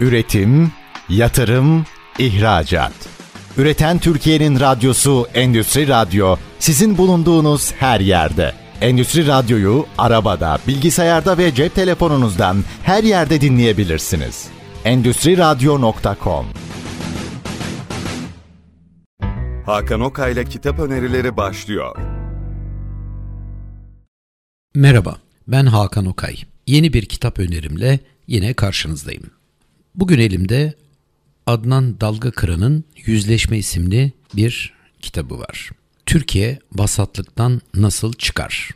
Üretim, yatırım, ihracat. Üreten Türkiye'nin radyosu Endüstri Radyo sizin bulunduğunuz her yerde. Endüstri Radyo'yu arabada, bilgisayarda ve cep telefonunuzdan her yerde dinleyebilirsiniz. Endüstri Radyo.com Hakan Okay'la kitap önerileri başlıyor. Merhaba, ben Hakan Okay. Yeni bir kitap önerimle yine karşınızdayım. Bugün elimde Adnan Dalgakıran'ın Yüzleşme isimli bir kitabı var. Türkiye vasatlıktan nasıl çıkar?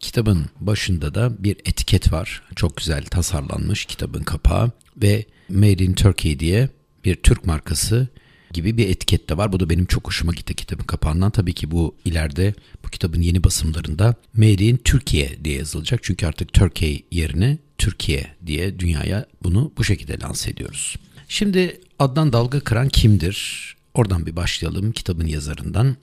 Kitabın başında da bir etiket var. Çok güzel tasarlanmış kitabın kapağı ve Made in Turkey diye bir Türk markası gibi bir etiket de var. Bu da benim çok hoşuma gitti kitabın kapağından. Tabii ki bu ileride bu kitabın yeni basımlarında Made in Türkiye diye yazılacak. Çünkü artık Turkey yerine Türkiye diye dünyaya bunu bu şekilde lanse ediyoruz. Şimdi Adnan Dalga Kıran kimdir? Oradan bir başlayalım kitabın yazarından.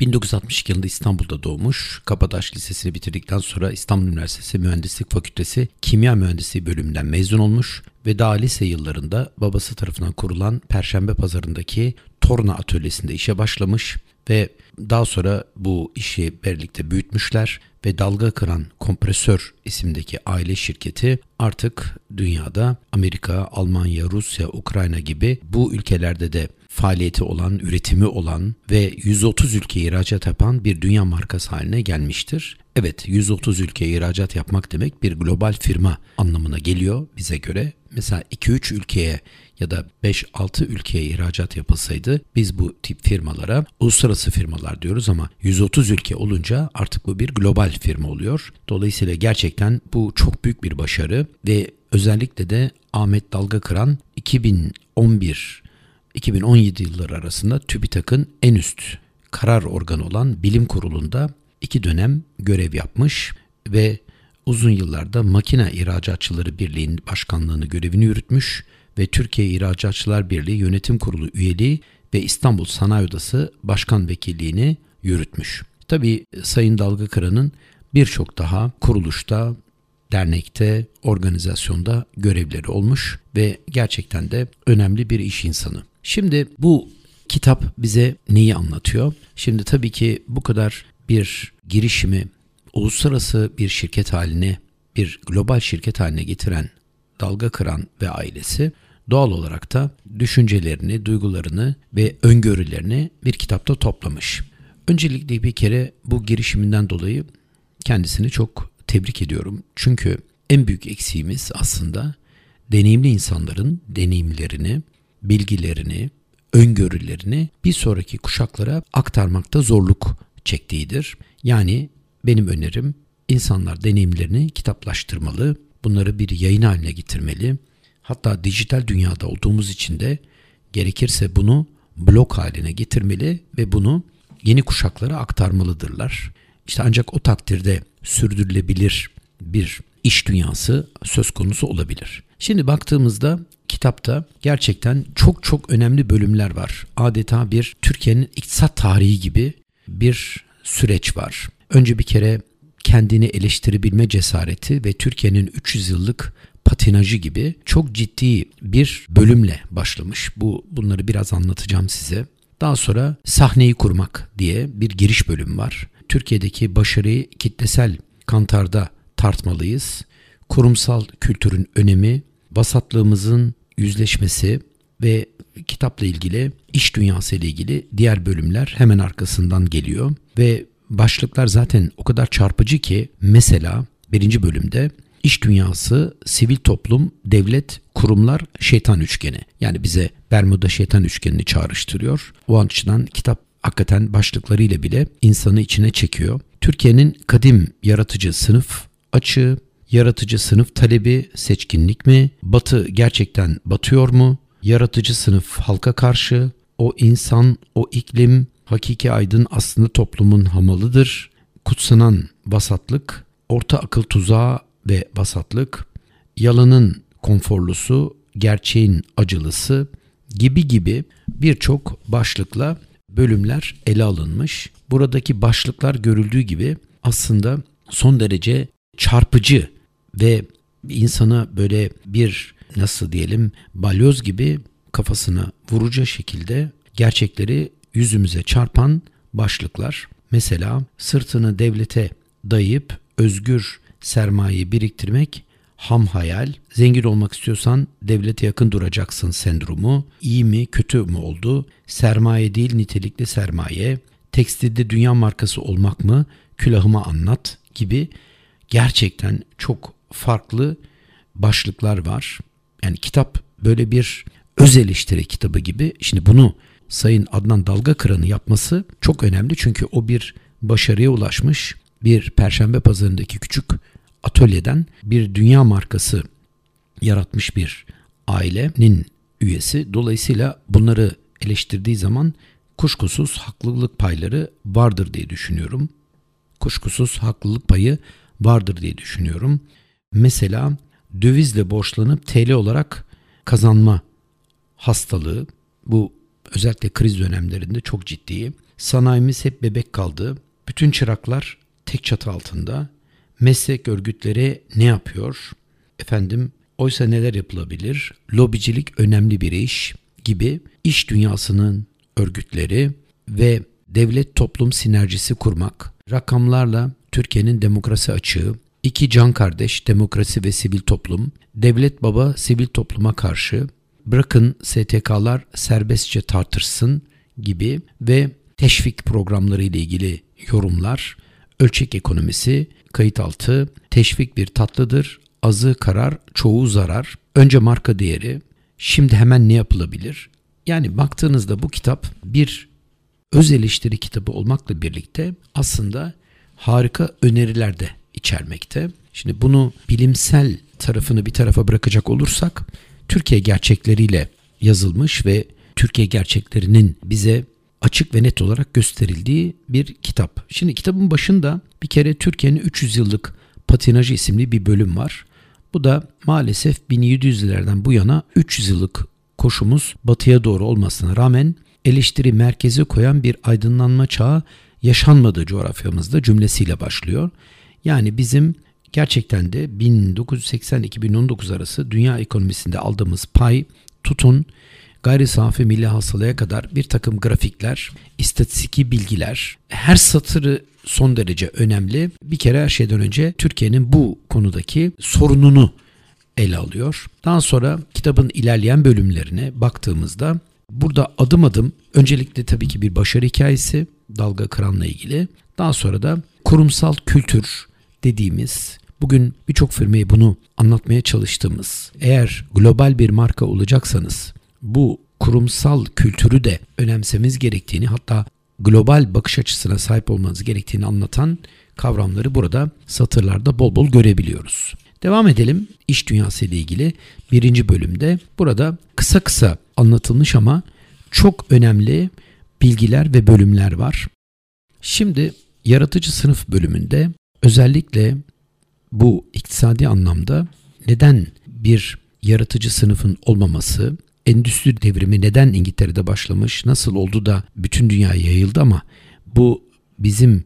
1962 yılında İstanbul'da doğmuş. Kabataş Lisesi'ni bitirdikten sonra İstanbul Üniversitesi Mühendislik Fakültesi Kimya Mühendisliği bölümünden mezun olmuş ve daha lise yıllarında babası tarafından kurulan Perşembe Pazarı'ndaki torna atölyesinde işe başlamış ve daha sonra bu işi birlikte büyütmüşler ve dalga kıran kompresör isimdeki aile şirketi artık dünyada Amerika, Almanya, Rusya, Ukrayna gibi bu ülkelerde de faaliyeti olan, üretimi olan ve 130 ülkeye ihracat yapan bir dünya markası haline gelmiştir. Evet 130 ülkeye ihracat yapmak demek bir global firma anlamına geliyor bize göre. Mesela 2-3 ülkeye ya da 5-6 ülkeye ihracat yapılsaydı biz bu tip firmalara uluslararası firmalar diyoruz ama 130 ülke olunca artık bu bir global firma oluyor. Dolayısıyla gerçekten bu çok büyük bir başarı ve özellikle de Ahmet Dalga Kıran 2011 2017 yılları arasında TÜBİTAK'ın en üst karar organı olan bilim kurulunda iki dönem görev yapmış ve uzun yıllarda Makine İhracatçıları Birliği'nin başkanlığını görevini yürütmüş ve Türkiye İhracatçılar Birliği Yönetim Kurulu üyeliği ve İstanbul Sanayi Odası Başkan Vekilliğini yürütmüş. Tabi Sayın Dalga Kıran'ın birçok daha kuruluşta, dernekte, organizasyonda görevleri olmuş ve gerçekten de önemli bir iş insanı. Şimdi bu kitap bize neyi anlatıyor? Şimdi tabii ki bu kadar bir girişimi uluslararası bir şirket haline, bir global şirket haline getiren Dalga Kıran ve ailesi doğal olarak da düşüncelerini, duygularını ve öngörülerini bir kitapta toplamış. Öncelikle bir kere bu girişiminden dolayı kendisini çok tebrik ediyorum. Çünkü en büyük eksiğimiz aslında deneyimli insanların deneyimlerini, bilgilerini, öngörülerini bir sonraki kuşaklara aktarmakta zorluk çektiğidir. Yani benim önerim insanlar deneyimlerini kitaplaştırmalı, bunları bir yayın haline getirmeli. Hatta dijital dünyada olduğumuz için de gerekirse bunu blog haline getirmeli ve bunu yeni kuşaklara aktarmalıdırlar. İşte ancak o takdirde sürdürülebilir bir iş dünyası söz konusu olabilir. Şimdi baktığımızda kitapta gerçekten çok çok önemli bölümler var. Adeta bir Türkiye'nin iktisat tarihi gibi bir süreç var. Önce bir kere kendini eleştirebilme cesareti ve Türkiye'nin 300 yıllık patinajı gibi çok ciddi bir bölümle başlamış. Bu bunları biraz anlatacağım size. Daha sonra sahneyi kurmak diye bir giriş bölüm var. Türkiye'deki başarıyı kitlesel kantarda tartmalıyız. Kurumsal kültürün önemi, vasatlığımızın yüzleşmesi ve kitapla ilgili iş dünyası ile ilgili diğer bölümler hemen arkasından geliyor ve başlıklar zaten o kadar çarpıcı ki mesela birinci bölümde iş dünyası, sivil toplum, devlet, kurumlar, şeytan üçgeni. Yani bize Bermuda şeytan üçgenini çağrıştırıyor. O açıdan kitap hakikaten başlıklarıyla bile insanı içine çekiyor. Türkiye'nin kadim yaratıcı sınıf açığı, yaratıcı sınıf talebi seçkinlik mi? Batı gerçekten batıyor mu? Yaratıcı sınıf halka karşı, o insan, o iklim, hakiki aydın aslında toplumun hamalıdır. Kutsanan vasatlık, orta akıl tuzağı ve vasatlık, yalanın konforlusu, gerçeğin acılısı gibi gibi birçok başlıkla bölümler ele alınmış. Buradaki başlıklar görüldüğü gibi aslında son derece çarpıcı ve insana böyle bir nasıl diyelim balyoz gibi kafasına vurucu şekilde gerçekleri yüzümüze çarpan başlıklar. Mesela sırtını devlete dayayıp özgür sermaye biriktirmek ham hayal, zengin olmak istiyorsan devlete yakın duracaksın sendromu, iyi mi kötü mü oldu, sermaye değil nitelikli sermaye, tekstilde dünya markası olmak mı, külahıma anlat gibi gerçekten çok farklı başlıklar var. Yani kitap böyle bir öz eleştiri kitabı gibi. Şimdi bunu Sayın Adnan Dalga Kıran'ı yapması çok önemli. Çünkü o bir başarıya ulaşmış bir perşembe pazarındaki küçük atölyeden bir dünya markası yaratmış bir ailenin üyesi. Dolayısıyla bunları eleştirdiği zaman kuşkusuz haklılık payları vardır diye düşünüyorum. Kuşkusuz haklılık payı vardır diye düşünüyorum. Mesela dövizle borçlanıp TL olarak kazanma hastalığı bu özellikle kriz dönemlerinde çok ciddi. Sanayimiz hep bebek kaldı. Bütün çıraklar tek çatı altında. Meslek örgütleri ne yapıyor? Efendim oysa neler yapılabilir? Lobicilik önemli bir iş gibi iş dünyasının örgütleri ve devlet toplum sinerjisi kurmak, rakamlarla Türkiye'nin demokrasi açığı, iki can kardeş demokrasi ve sivil toplum, devlet baba sivil topluma karşı, bırakın STK'lar serbestçe tartırsın gibi ve teşvik programları ile ilgili yorumlar, ölçek ekonomisi, kayıt altı, teşvik bir tatlıdır, azı karar, çoğu zarar, önce marka değeri, şimdi hemen ne yapılabilir? Yani baktığınızda bu kitap bir öz eleştiri kitabı olmakla birlikte aslında harika öneriler de içermekte. Şimdi bunu bilimsel tarafını bir tarafa bırakacak olursak Türkiye gerçekleriyle yazılmış ve Türkiye gerçeklerinin bize açık ve net olarak gösterildiği bir kitap. Şimdi kitabın başında bir kere Türkiye'nin 300 yıllık patinajı isimli bir bölüm var. Bu da maalesef 1700'lerden bu yana 300 yıllık koşumuz batıya doğru olmasına rağmen eleştiri merkeze koyan bir aydınlanma çağı yaşanmadığı coğrafyamızda cümlesiyle başlıyor. Yani bizim gerçekten de 1980-2019 arası dünya ekonomisinde aldığımız pay tutun gayri safi milli hasılaya kadar bir takım grafikler, istatistiki bilgiler, her satırı son derece önemli. Bir kere her şeyden önce Türkiye'nin bu konudaki sorununu ele alıyor. Daha sonra kitabın ilerleyen bölümlerine baktığımızda burada adım adım öncelikle tabii ki bir başarı hikayesi dalga kıranla ilgili. Daha sonra da kurumsal kültür dediğimiz bugün birçok firmayı bunu anlatmaya çalıştığımız eğer global bir marka olacaksanız bu kurumsal kültürü de önemsemiz gerektiğini hatta global bakış açısına sahip olmanız gerektiğini anlatan kavramları burada satırlarda bol bol görebiliyoruz. Devam edelim iş dünyası ile ilgili birinci bölümde. Burada kısa kısa anlatılmış ama çok önemli bilgiler ve bölümler var. Şimdi yaratıcı sınıf bölümünde özellikle bu iktisadi anlamda neden bir yaratıcı sınıfın olmaması, endüstri devrimi neden İngiltere'de başlamış, nasıl oldu da bütün dünyaya yayıldı ama bu bizim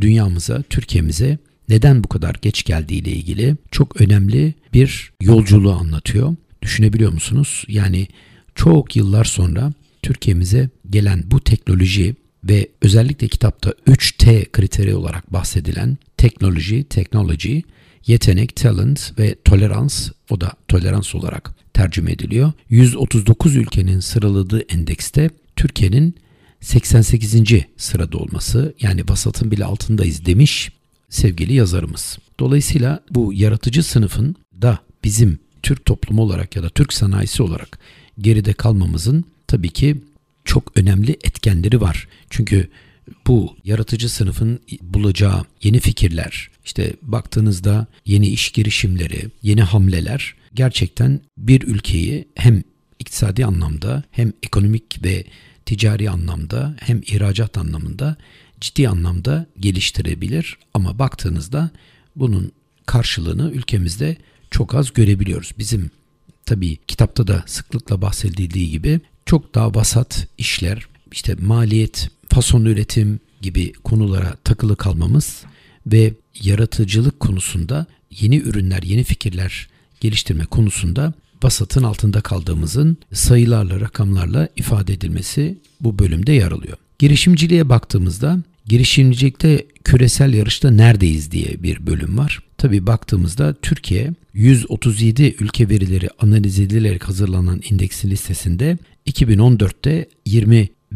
dünyamıza, Türkiye'mize neden bu kadar geç geldiği ile ilgili çok önemli bir yolculuğu anlatıyor. Düşünebiliyor musunuz? Yani çok yıllar sonra Türkiye'mize gelen bu teknoloji ve özellikle kitapta 3T kriteri olarak bahsedilen teknoloji, teknoloji, yetenek, talent ve tolerans o da tolerans olarak tercüme ediliyor. 139 ülkenin sıraladığı endekste Türkiye'nin 88. sırada olması yani vasatın bile altındayız demiş sevgili yazarımız. Dolayısıyla bu yaratıcı sınıfın da bizim Türk toplumu olarak ya da Türk sanayisi olarak geride kalmamızın tabii ki çok önemli etkenleri var. Çünkü bu yaratıcı sınıfın bulacağı yeni fikirler, işte baktığınızda yeni iş girişimleri, yeni hamleler gerçekten bir ülkeyi hem iktisadi anlamda hem ekonomik ve ticari anlamda hem ihracat anlamında ciddi anlamda geliştirebilir ama baktığınızda bunun karşılığını ülkemizde çok az görebiliyoruz. Bizim tabii kitapta da sıklıkla bahsedildiği gibi çok daha vasat işler, işte maliyet, fason üretim gibi konulara takılı kalmamız ve yaratıcılık konusunda yeni ürünler, yeni fikirler geliştirme konusunda vasatın altında kaldığımızın sayılarla, rakamlarla ifade edilmesi bu bölümde yer alıyor. Girişimciliğe baktığımızda girişimcilikte küresel yarışta neredeyiz diye bir bölüm var. Tabi baktığımızda Türkiye 137 ülke verileri analiz edilerek hazırlanan indeksin listesinde 2014'te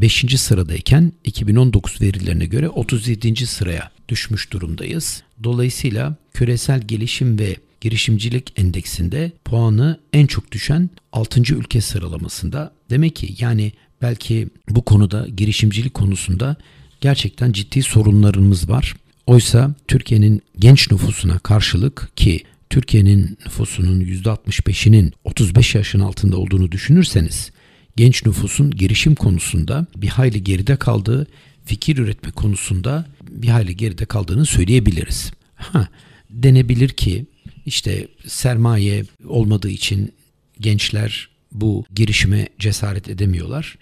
25. sıradayken 2019 verilerine göre 37. sıraya düşmüş durumdayız. Dolayısıyla küresel gelişim ve girişimcilik endeksinde puanı en çok düşen 6. ülke sıralamasında. Demek ki yani belki bu konuda girişimcilik konusunda gerçekten ciddi sorunlarımız var. Oysa Türkiye'nin genç nüfusuna karşılık ki Türkiye'nin nüfusunun %65'inin 35 yaşın altında olduğunu düşünürseniz genç nüfusun girişim konusunda bir hayli geride kaldığı, fikir üretme konusunda bir hayli geride kaldığını söyleyebiliriz. Ha, denebilir ki işte sermaye olmadığı için gençler bu girişime cesaret edemiyorlar.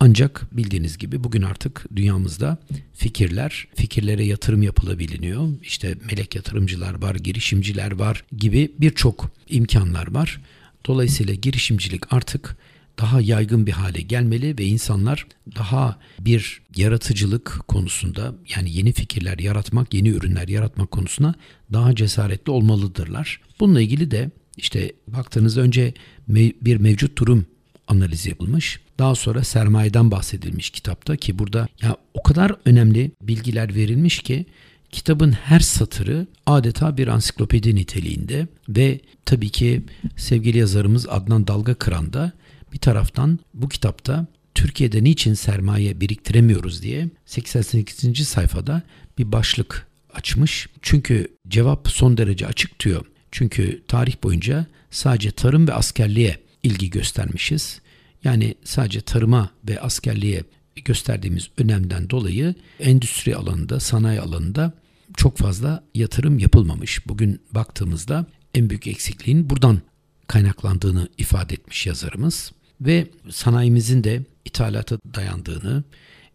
Ancak bildiğiniz gibi bugün artık dünyamızda fikirler, fikirlere yatırım yapılabiliyor. İşte melek yatırımcılar var, girişimciler var gibi birçok imkanlar var. Dolayısıyla girişimcilik artık daha yaygın bir hale gelmeli ve insanlar daha bir yaratıcılık konusunda yani yeni fikirler yaratmak, yeni ürünler yaratmak konusunda daha cesaretli olmalıdırlar. Bununla ilgili de işte baktığınızda önce bir mevcut durum analizi yapılmış. Daha sonra sermayeden bahsedilmiş kitapta ki burada ya o kadar önemli bilgiler verilmiş ki kitabın her satırı adeta bir ansiklopedi niteliğinde ve tabii ki sevgili yazarımız Adnan Dalga Kıran da bir taraftan bu kitapta Türkiye'de niçin sermaye biriktiremiyoruz diye 88. sayfada bir başlık açmış. Çünkü cevap son derece açık diyor. Çünkü tarih boyunca sadece tarım ve askerliğe ilgi göstermişiz. Yani sadece tarıma ve askerliğe gösterdiğimiz önemden dolayı endüstri alanında, sanayi alanında çok fazla yatırım yapılmamış. Bugün baktığımızda en büyük eksikliğin buradan kaynaklandığını ifade etmiş yazarımız ve sanayimizin de ithalata dayandığını,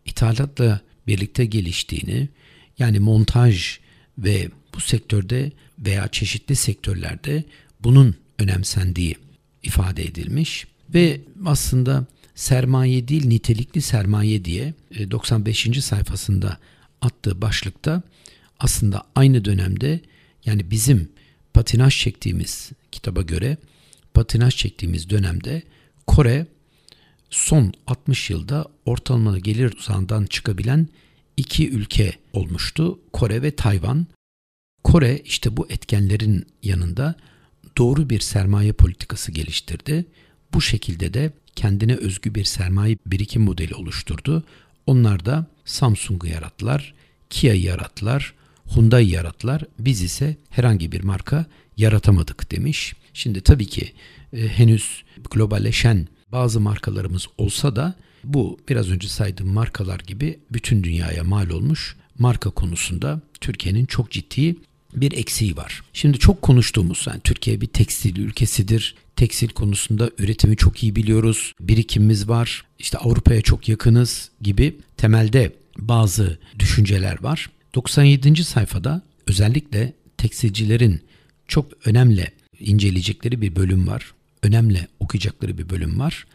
ithalatla birlikte geliştiğini, yani montaj ve bu sektörde veya çeşitli sektörlerde bunun önemsendiği ifade edilmiş ve aslında sermaye değil nitelikli sermaye diye 95. E, sayfasında attığı başlıkta aslında aynı dönemde yani bizim patinaj çektiğimiz kitaba göre patinaj çektiğimiz dönemde Kore son 60 yılda ortalama gelir tuzağından çıkabilen iki ülke olmuştu. Kore ve Tayvan. Kore işte bu etkenlerin yanında doğru bir sermaye politikası geliştirdi. Bu şekilde de kendine özgü bir sermaye birikim modeli oluşturdu. Onlar da Samsung'u yarattılar, Kia'yı yarattılar, Hyundai yarattılar. Biz ise herhangi bir marka yaratamadık demiş. Şimdi tabii ki e, henüz globalleşen bazı markalarımız olsa da bu biraz önce saydığım markalar gibi bütün dünyaya mal olmuş marka konusunda Türkiye'nin çok ciddi bir eksiği var. Şimdi çok konuştuğumuz yani Türkiye bir tekstil ülkesidir. Tekstil konusunda üretimi çok iyi biliyoruz. Birikimimiz var. İşte Avrupa'ya çok yakınız gibi temelde bazı düşünceler var. 97. sayfada özellikle tekstilcilerin çok önemli inceleyecekleri bir bölüm var. Önemli okuyacakları bir bölüm var.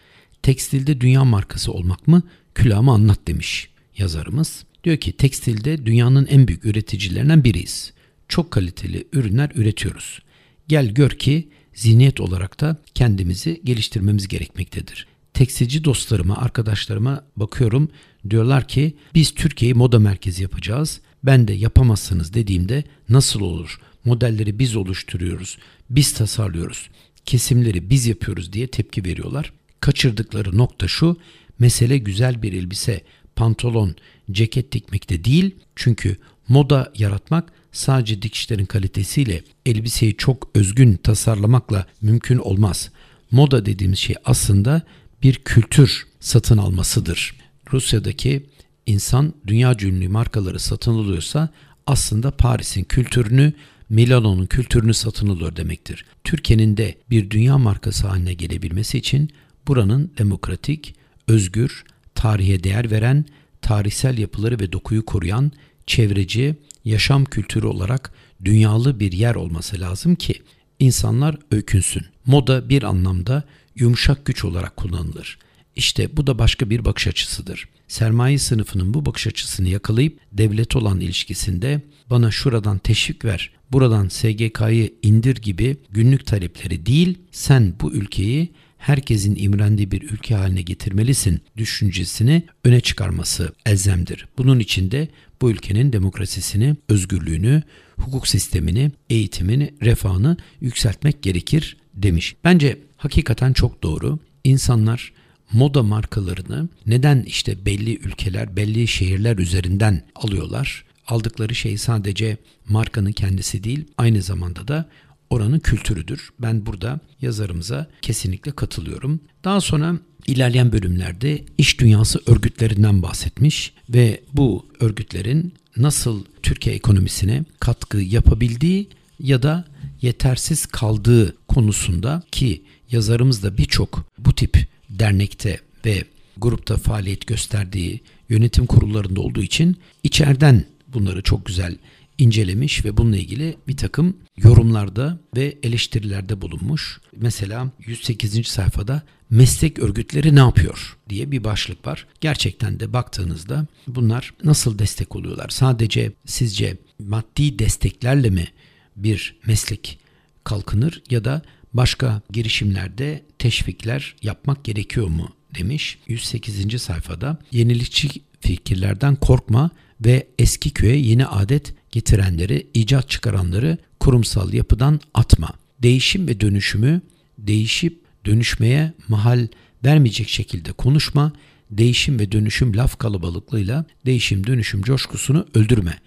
Tekstilde dünya markası olmak mı? Külahımı anlat demiş yazarımız. Diyor ki tekstilde dünyanın en büyük üreticilerinden biriyiz. Çok kaliteli ürünler üretiyoruz. Gel gör ki zihniyet olarak da kendimizi geliştirmemiz gerekmektedir. Tekstilci dostlarıma, arkadaşlarıma bakıyorum. Diyorlar ki biz Türkiye'yi moda merkezi yapacağız. Ben de yapamazsınız dediğimde nasıl olur? Modelleri biz oluşturuyoruz, biz tasarlıyoruz, kesimleri biz yapıyoruz diye tepki veriyorlar. Kaçırdıkları nokta şu, mesele güzel bir elbise, pantolon, ceket dikmekte değil. Çünkü moda yaratmak sadece dikişlerin kalitesiyle elbiseyi çok özgün tasarlamakla mümkün olmaz. Moda dediğimiz şey aslında bir kültür satın almasıdır. Rusya'daki insan dünya ünlü markaları satın alıyorsa aslında Paris'in kültürünü Milano'nun kültürünü satın alıyor demektir. Türkiye'nin de bir dünya markası haline gelebilmesi için buranın demokratik, özgür, tarihe değer veren, tarihsel yapıları ve dokuyu koruyan, çevreci, yaşam kültürü olarak dünyalı bir yer olması lazım ki insanlar öykünsün. Moda bir anlamda yumuşak güç olarak kullanılır. İşte bu da başka bir bakış açısıdır. Sermaye sınıfının bu bakış açısını yakalayıp devlet olan ilişkisinde bana şuradan teşvik ver, buradan SGK'yı indir gibi günlük talepleri değil, sen bu ülkeyi herkesin imrendiği bir ülke haline getirmelisin düşüncesini öne çıkarması elzemdir. Bunun için de bu ülkenin demokrasisini, özgürlüğünü, hukuk sistemini, eğitimini, refahını yükseltmek gerekir demiş. Bence hakikaten çok doğru. İnsanlar moda markalarını neden işte belli ülkeler, belli şehirler üzerinden alıyorlar? Aldıkları şey sadece markanın kendisi değil, aynı zamanda da oranın kültürüdür. Ben burada yazarımıza kesinlikle katılıyorum. Daha sonra ilerleyen bölümlerde iş dünyası örgütlerinden bahsetmiş ve bu örgütlerin nasıl Türkiye ekonomisine katkı yapabildiği ya da yetersiz kaldığı konusunda ki yazarımız da birçok bu tip dernekte ve grupta faaliyet gösterdiği yönetim kurullarında olduğu için içeriden bunları çok güzel incelemiş ve bununla ilgili bir takım yorumlarda ve eleştirilerde bulunmuş. Mesela 108. sayfada meslek örgütleri ne yapıyor diye bir başlık var. Gerçekten de baktığınızda bunlar nasıl destek oluyorlar? Sadece sizce maddi desteklerle mi bir meslek kalkınır ya da başka girişimlerde teşvikler yapmak gerekiyor mu demiş. 108. sayfada yenilikçi fikirlerden korkma ve eski köye yeni adet getirenleri, icat çıkaranları kurumsal yapıdan atma. Değişim ve dönüşümü değişip dönüşmeye mahal vermeyecek şekilde konuşma. Değişim ve dönüşüm laf kalabalıklığıyla değişim dönüşüm coşkusunu öldürme.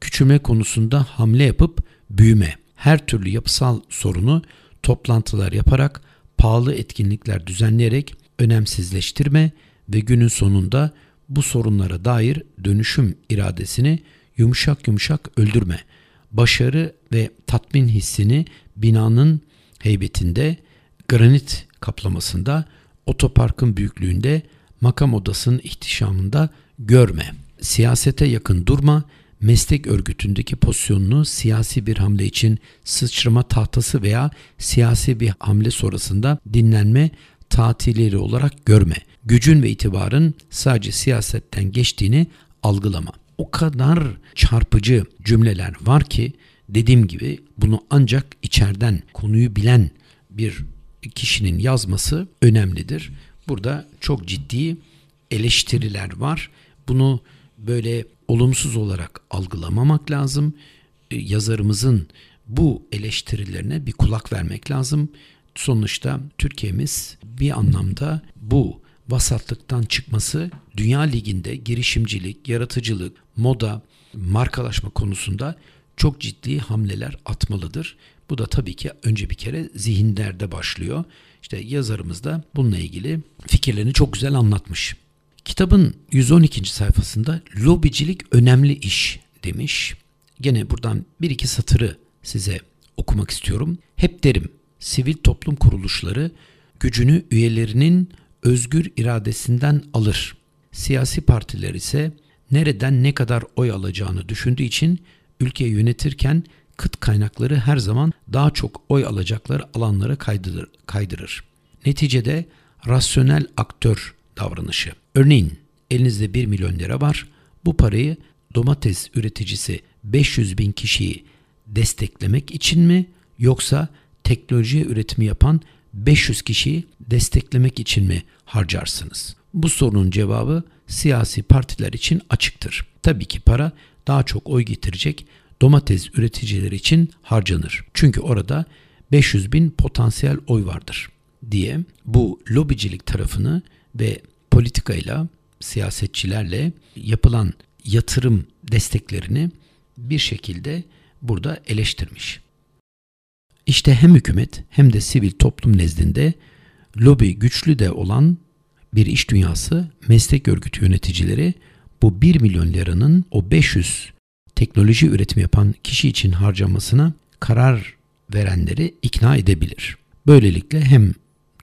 Küçülme konusunda hamle yapıp büyüme. Her türlü yapısal sorunu toplantılar yaparak, pahalı etkinlikler düzenleyerek önemsizleştirme ve günün sonunda bu sorunlara dair dönüşüm iradesini yumuşak yumuşak öldürme. Başarı ve tatmin hissini binanın heybetinde, granit kaplamasında, otoparkın büyüklüğünde, makam odasının ihtişamında görme. Siyasete yakın durma, meslek örgütündeki pozisyonunu siyasi bir hamle için sıçrama tahtası veya siyasi bir hamle sonrasında dinlenme tatilleri olarak görme. Gücün ve itibarın sadece siyasetten geçtiğini algılama. O kadar çarpıcı cümleler var ki dediğim gibi bunu ancak içeriden konuyu bilen bir kişinin yazması önemlidir. Burada çok ciddi eleştiriler var. Bunu böyle olumsuz olarak algılamamak lazım. E, yazarımızın bu eleştirilerine bir kulak vermek lazım. Sonuçta Türkiye'miz bir anlamda bu vasatlıktan çıkması Dünya Ligi'nde girişimcilik, yaratıcılık, moda, markalaşma konusunda çok ciddi hamleler atmalıdır. Bu da tabii ki önce bir kere zihinlerde başlıyor. İşte yazarımız da bununla ilgili fikirlerini çok güzel anlatmış. Kitabın 112. sayfasında lobicilik önemli iş demiş. Gene buradan bir iki satırı size okumak istiyorum. Hep derim sivil toplum kuruluşları gücünü üyelerinin özgür iradesinden alır. Siyasi partiler ise nereden ne kadar oy alacağını düşündüğü için ülkeyi yönetirken kıt kaynakları her zaman daha çok oy alacakları alanlara kaydırır. kaydırır. Neticede rasyonel aktör davranışı. Örneğin elinizde 1 milyon lira var. Bu parayı domates üreticisi 500 bin kişiyi desteklemek için mi yoksa teknoloji üretimi yapan 500 kişiyi desteklemek için mi harcarsınız? Bu sorunun cevabı siyasi partiler için açıktır. Tabii ki para daha çok oy getirecek domates üreticileri için harcanır. Çünkü orada 500 bin potansiyel oy vardır diye bu lobicilik tarafını ve politikayla, siyasetçilerle yapılan yatırım desteklerini bir şekilde burada eleştirmiş. İşte hem hükümet hem de sivil toplum nezdinde lobi güçlü de olan bir iş dünyası meslek örgütü yöneticileri bu 1 milyon liranın o 500 teknoloji üretimi yapan kişi için harcamasına karar verenleri ikna edebilir. Böylelikle hem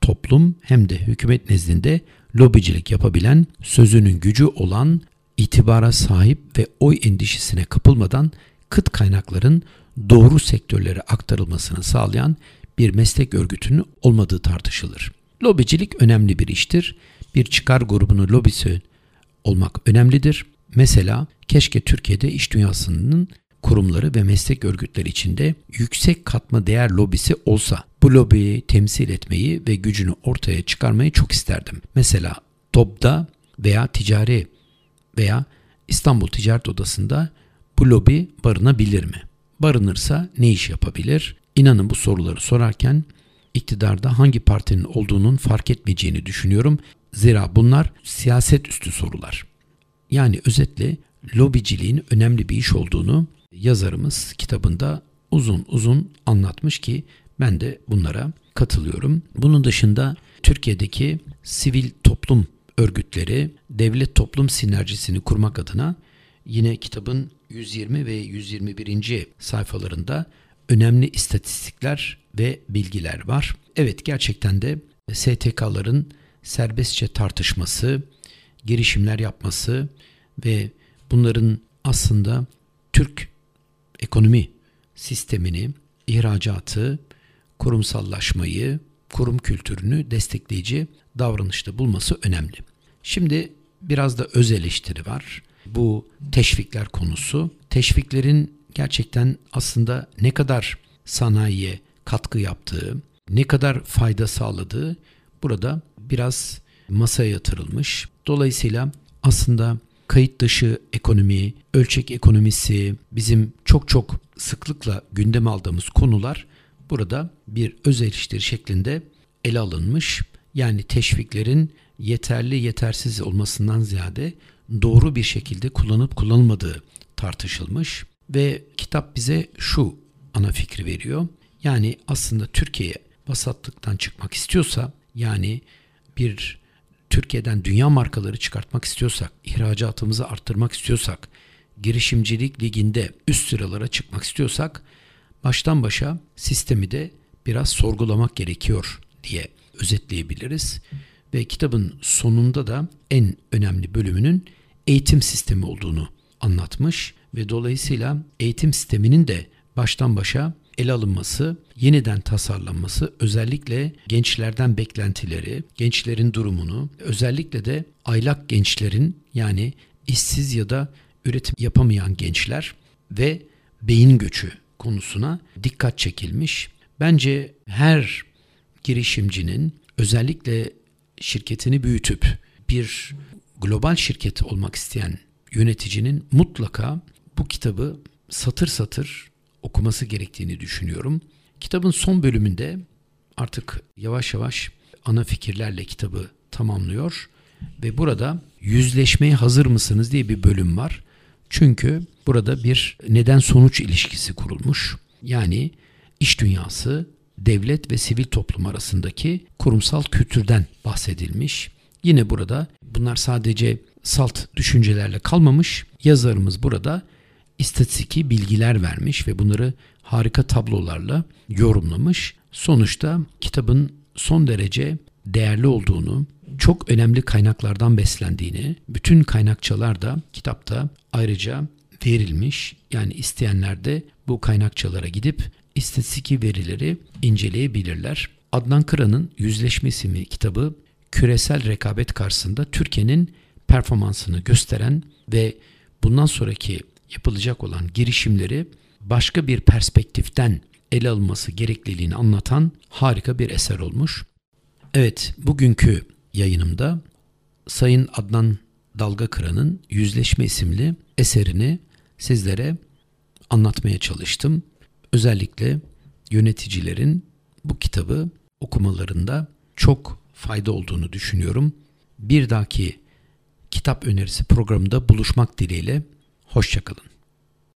toplum hem de hükümet nezdinde lobicilik yapabilen, sözünün gücü olan, itibara sahip ve oy endişesine kapılmadan kıt kaynakların doğru sektörlere aktarılmasını sağlayan bir meslek örgütünün olmadığı tartışılır. Lobicilik önemli bir iştir. Bir çıkar grubunun lobisi olmak önemlidir. Mesela keşke Türkiye'de iş dünyasının kurumları ve meslek örgütleri içinde yüksek katma değer lobisi olsa bu lobiyi temsil etmeyi ve gücünü ortaya çıkarmayı çok isterdim. Mesela TOB'da veya ticari veya İstanbul Ticaret Odası'nda bu lobi barınabilir mi? Barınırsa ne iş yapabilir? İnanın bu soruları sorarken iktidarda hangi partinin olduğunun fark etmeyeceğini düşünüyorum. Zira bunlar siyaset üstü sorular. Yani özetle lobiciliğin önemli bir iş olduğunu yazarımız kitabında uzun uzun anlatmış ki ben de bunlara katılıyorum. Bunun dışında Türkiye'deki sivil toplum örgütleri devlet toplum sinerjisini kurmak adına yine kitabın 120 ve 121. sayfalarında önemli istatistikler ve bilgiler var. Evet gerçekten de STK'ların serbestçe tartışması, girişimler yapması ve bunların aslında Türk ekonomi sistemini, ihracatı, kurumsallaşmayı, kurum kültürünü destekleyici davranışta bulması önemli. Şimdi biraz da öz eleştiri var. Bu teşvikler konusu. Teşviklerin gerçekten aslında ne kadar sanayiye katkı yaptığı, ne kadar fayda sağladığı burada biraz masaya yatırılmış. Dolayısıyla aslında kayıt dışı ekonomi, ölçek ekonomisi, bizim çok çok sıklıkla gündem aldığımız konular burada bir öz eleştiri şeklinde ele alınmış. Yani teşviklerin yeterli yetersiz olmasından ziyade doğru bir şekilde kullanıp kullanılmadığı tartışılmış ve kitap bize şu ana fikri veriyor. Yani aslında Türkiye vasatlıktan çıkmak istiyorsa yani bir Türkiye'den dünya markaları çıkartmak istiyorsak, ihracatımızı arttırmak istiyorsak, girişimcilik liginde üst sıralara çıkmak istiyorsak baştan başa sistemi de biraz sorgulamak gerekiyor diye özetleyebiliriz. Ve kitabın sonunda da en önemli bölümünün eğitim sistemi olduğunu anlatmış ve dolayısıyla eğitim sisteminin de baştan başa ele alınması, yeniden tasarlanması, özellikle gençlerden beklentileri, gençlerin durumunu, özellikle de aylak gençlerin yani işsiz ya da üretim yapamayan gençler ve beyin göçü konusuna dikkat çekilmiş. Bence her girişimcinin özellikle şirketini büyütüp bir global şirket olmak isteyen yöneticinin mutlaka bu kitabı satır satır okuması gerektiğini düşünüyorum. Kitabın son bölümünde artık yavaş yavaş ana fikirlerle kitabı tamamlıyor ve burada yüzleşmeye hazır mısınız diye bir bölüm var. Çünkü burada bir neden sonuç ilişkisi kurulmuş. Yani iş dünyası, devlet ve sivil toplum arasındaki kurumsal kültürden bahsedilmiş. Yine burada bunlar sadece salt düşüncelerle kalmamış. Yazarımız burada istatistiki bilgiler vermiş ve bunları harika tablolarla yorumlamış. Sonuçta kitabın son derece değerli olduğunu, çok önemli kaynaklardan beslendiğini, bütün kaynakçalar da kitapta ayrıca verilmiş. Yani isteyenler de bu kaynakçalara gidip istatistiki verileri inceleyebilirler. Adnan Kıran'ın Yüzleşme isimli kitabı küresel rekabet karşısında Türkiye'nin performansını gösteren ve bundan sonraki yapılacak olan girişimleri başka bir perspektiften ele alınması gerekliliğini anlatan harika bir eser olmuş. Evet, bugünkü yayınımda Sayın Adnan Dalga Kıran'ın Yüzleşme isimli eserini sizlere anlatmaya çalıştım. Özellikle yöneticilerin bu kitabı okumalarında çok fayda olduğunu düşünüyorum. Bir dahaki kitap önerisi programında buluşmak dileğiyle. Hoşçakalın.